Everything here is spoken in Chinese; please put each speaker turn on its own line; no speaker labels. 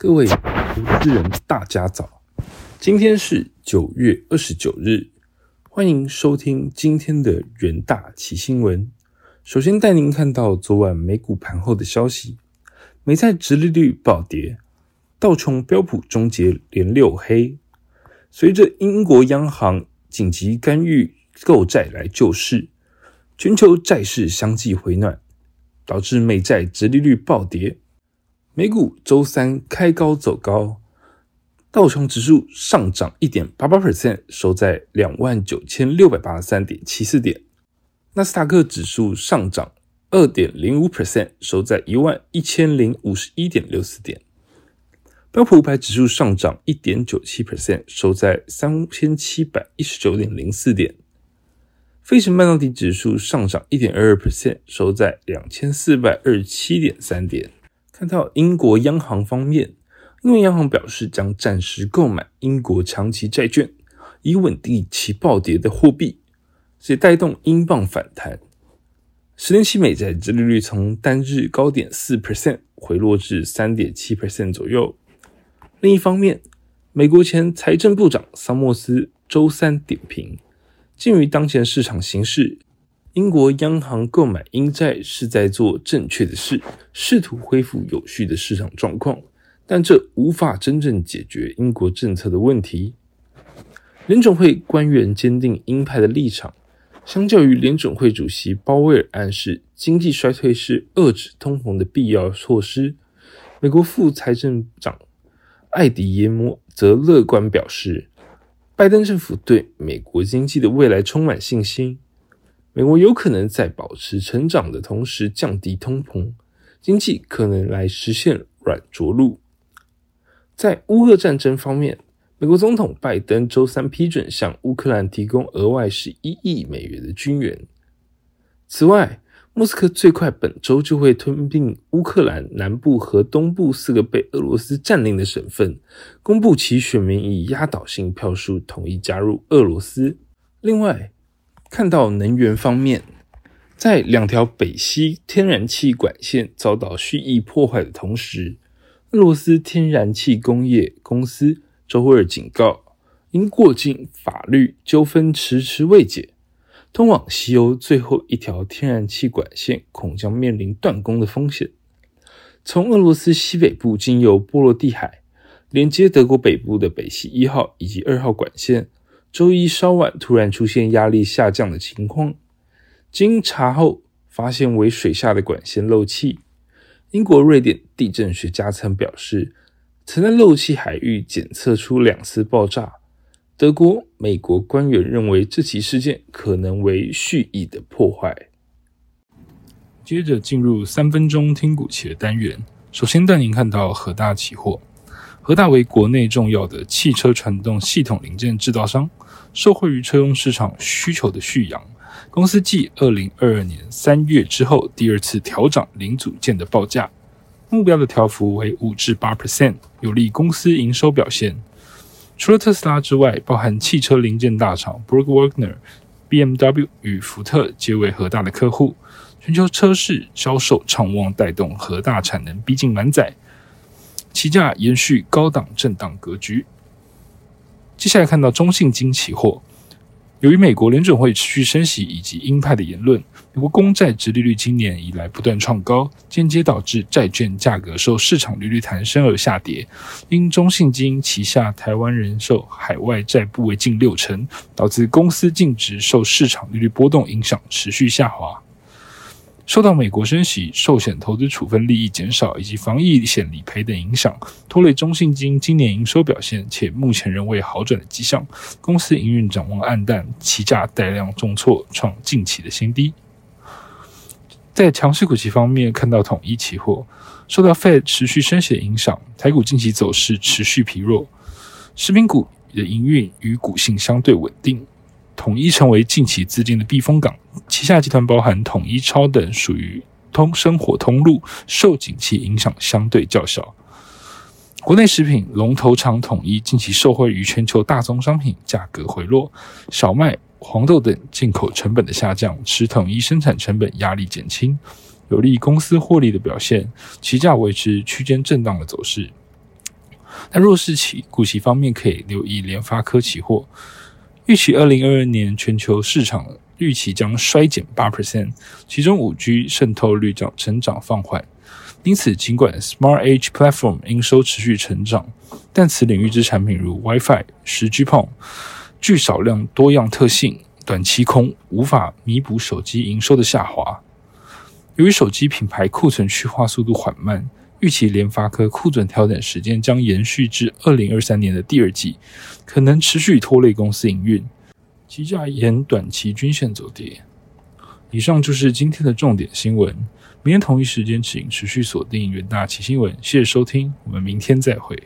各位投资人，大家早！今天是九月二十九日，欢迎收听今天的元大奇新闻。首先带您看到昨晚美股盘后的消息，美债直利率暴跌，道琼标普终结连六黑。随着英国央行紧急干预购债来救市，全球债市相继回暖，导致美债直利率暴跌。美股周三开高走高，道琼指数上涨一点八八 percent，收在两万九千六百八十三点七四点；纳斯达克指数上涨二点零五 percent，收在一万一千零五十一点六四点；标普五百指数上涨一点九七 percent，收在三千七百一十九点零四点；费城半导体指数上涨一点二二 percent，收在两千四百二十七点三点。看到英国央行方面，英国央行表示将暂时购买英国长期债券，以稳定其暴跌的货币，且带动英镑反弹。十年期美债殖利率从单日高点四 percent 回落至三点七 percent 左右。另一方面，美国前财政部长桑莫斯周三点评，鉴于当前市场形势。英国央行购买英债是在做正确的事，试图恢复有序的市场状况，但这无法真正解决英国政策的问题。联准会官员坚定鹰派的立场，相较于联准会主席鲍威尔暗示经济衰退是遏制通膨的必要措施，美国副财政长艾迪耶摩则乐观表示，拜登政府对美国经济的未来充满信心。美国有可能在保持成长的同时降低通膨，经济可能来实现软着陆。在乌俄战争方面，美国总统拜登周三批准向乌克兰提供额外十一亿美元的军援。此外，莫斯科最快本周就会吞并乌克兰南部和东部四个被俄罗斯占领的省份，公布其选民以压倒性票数同意加入俄罗斯。另外，看到能源方面，在两条北溪天然气管线遭到蓄意破坏的同时，俄罗斯天然气工业公司周二警告，因过境法律纠纷迟迟未解，通往西欧最后一条天然气管线恐将面临断供的风险。从俄罗斯西北部经由波罗的海连接德国北部的北溪一号以及二号管线。周一稍晚突然出现压力下降的情况，经查后发现为水下的管线漏气。英国、瑞典地震学家曾表示，曾在漏气海域检测出两次爆炸。德国、美国官员认为这起事件可能为蓄意的破坏。接着进入三分钟听股期的单元，首先带您看到核大期货。核大为国内重要的汽车传动系统零件制造商，受惠于车用市场需求的续扬，公司继二零二二年三月之后第二次调涨零组件的报价，目标的调幅为五至八 percent，有利公司营收表现。除了特斯拉之外，包含汽车零件大厂 b r o g Wagner、BMW 与福特皆为核大的客户，全球车市销售畅旺，带动核大产能逼近满载。期价延续高档震荡格局。接下来看到中信金期货，由于美国联准会持续升息以及鹰派的言论，美国公债殖利率今年以来不断创高，间接导致债券价格受市场利率弹升而下跌。因中信金旗下台湾人寿海外债部位近六成，导致公司净值受市场利率波动影响持续下滑。受到美国升息、寿险投资处分利益减少以及防疫险理赔等影响，拖累中信金今年营收表现，且目前仍未好转的迹象。公司营运展望暗淡，期价带量重挫，创近期的新低。在强势股期方面，看到统一期货受到 Fed 持续升息的影响，台股近期走势持续疲弱，食品股的营运与股性相对稳定。统一成为近期资金的避风港，旗下集团包含统一超等，属于通生活通路，受景气影响相对较小。国内食品龙头厂统一近期受惠于全球大宗商品价格回落，小麦、黄豆等进口成本的下降，使统一生产成本压力减轻，有利公司获利的表现，旗价维持区间震荡的走势。但弱势期股息方面可以留意联发科期货，预期二零二二年全球市场预期将衰减八 percent，其中五 G 渗透率将成长放缓。因此，尽管 Smart Edge Platform 营收持续成长，但此领域之产品如 WiFi、十 G PON 具少量多样特性，短期空无法弥补手机营收的下滑。由于手机品牌库存去化速度缓慢。预期联发科库存调整时间将延续至二零二三年的第二季，可能持续拖累公司营运，期价沿短期均线走跌。以上就是今天的重点新闻，明天同一时间请持续锁定远大奇新闻。谢谢收听，我们明天再会。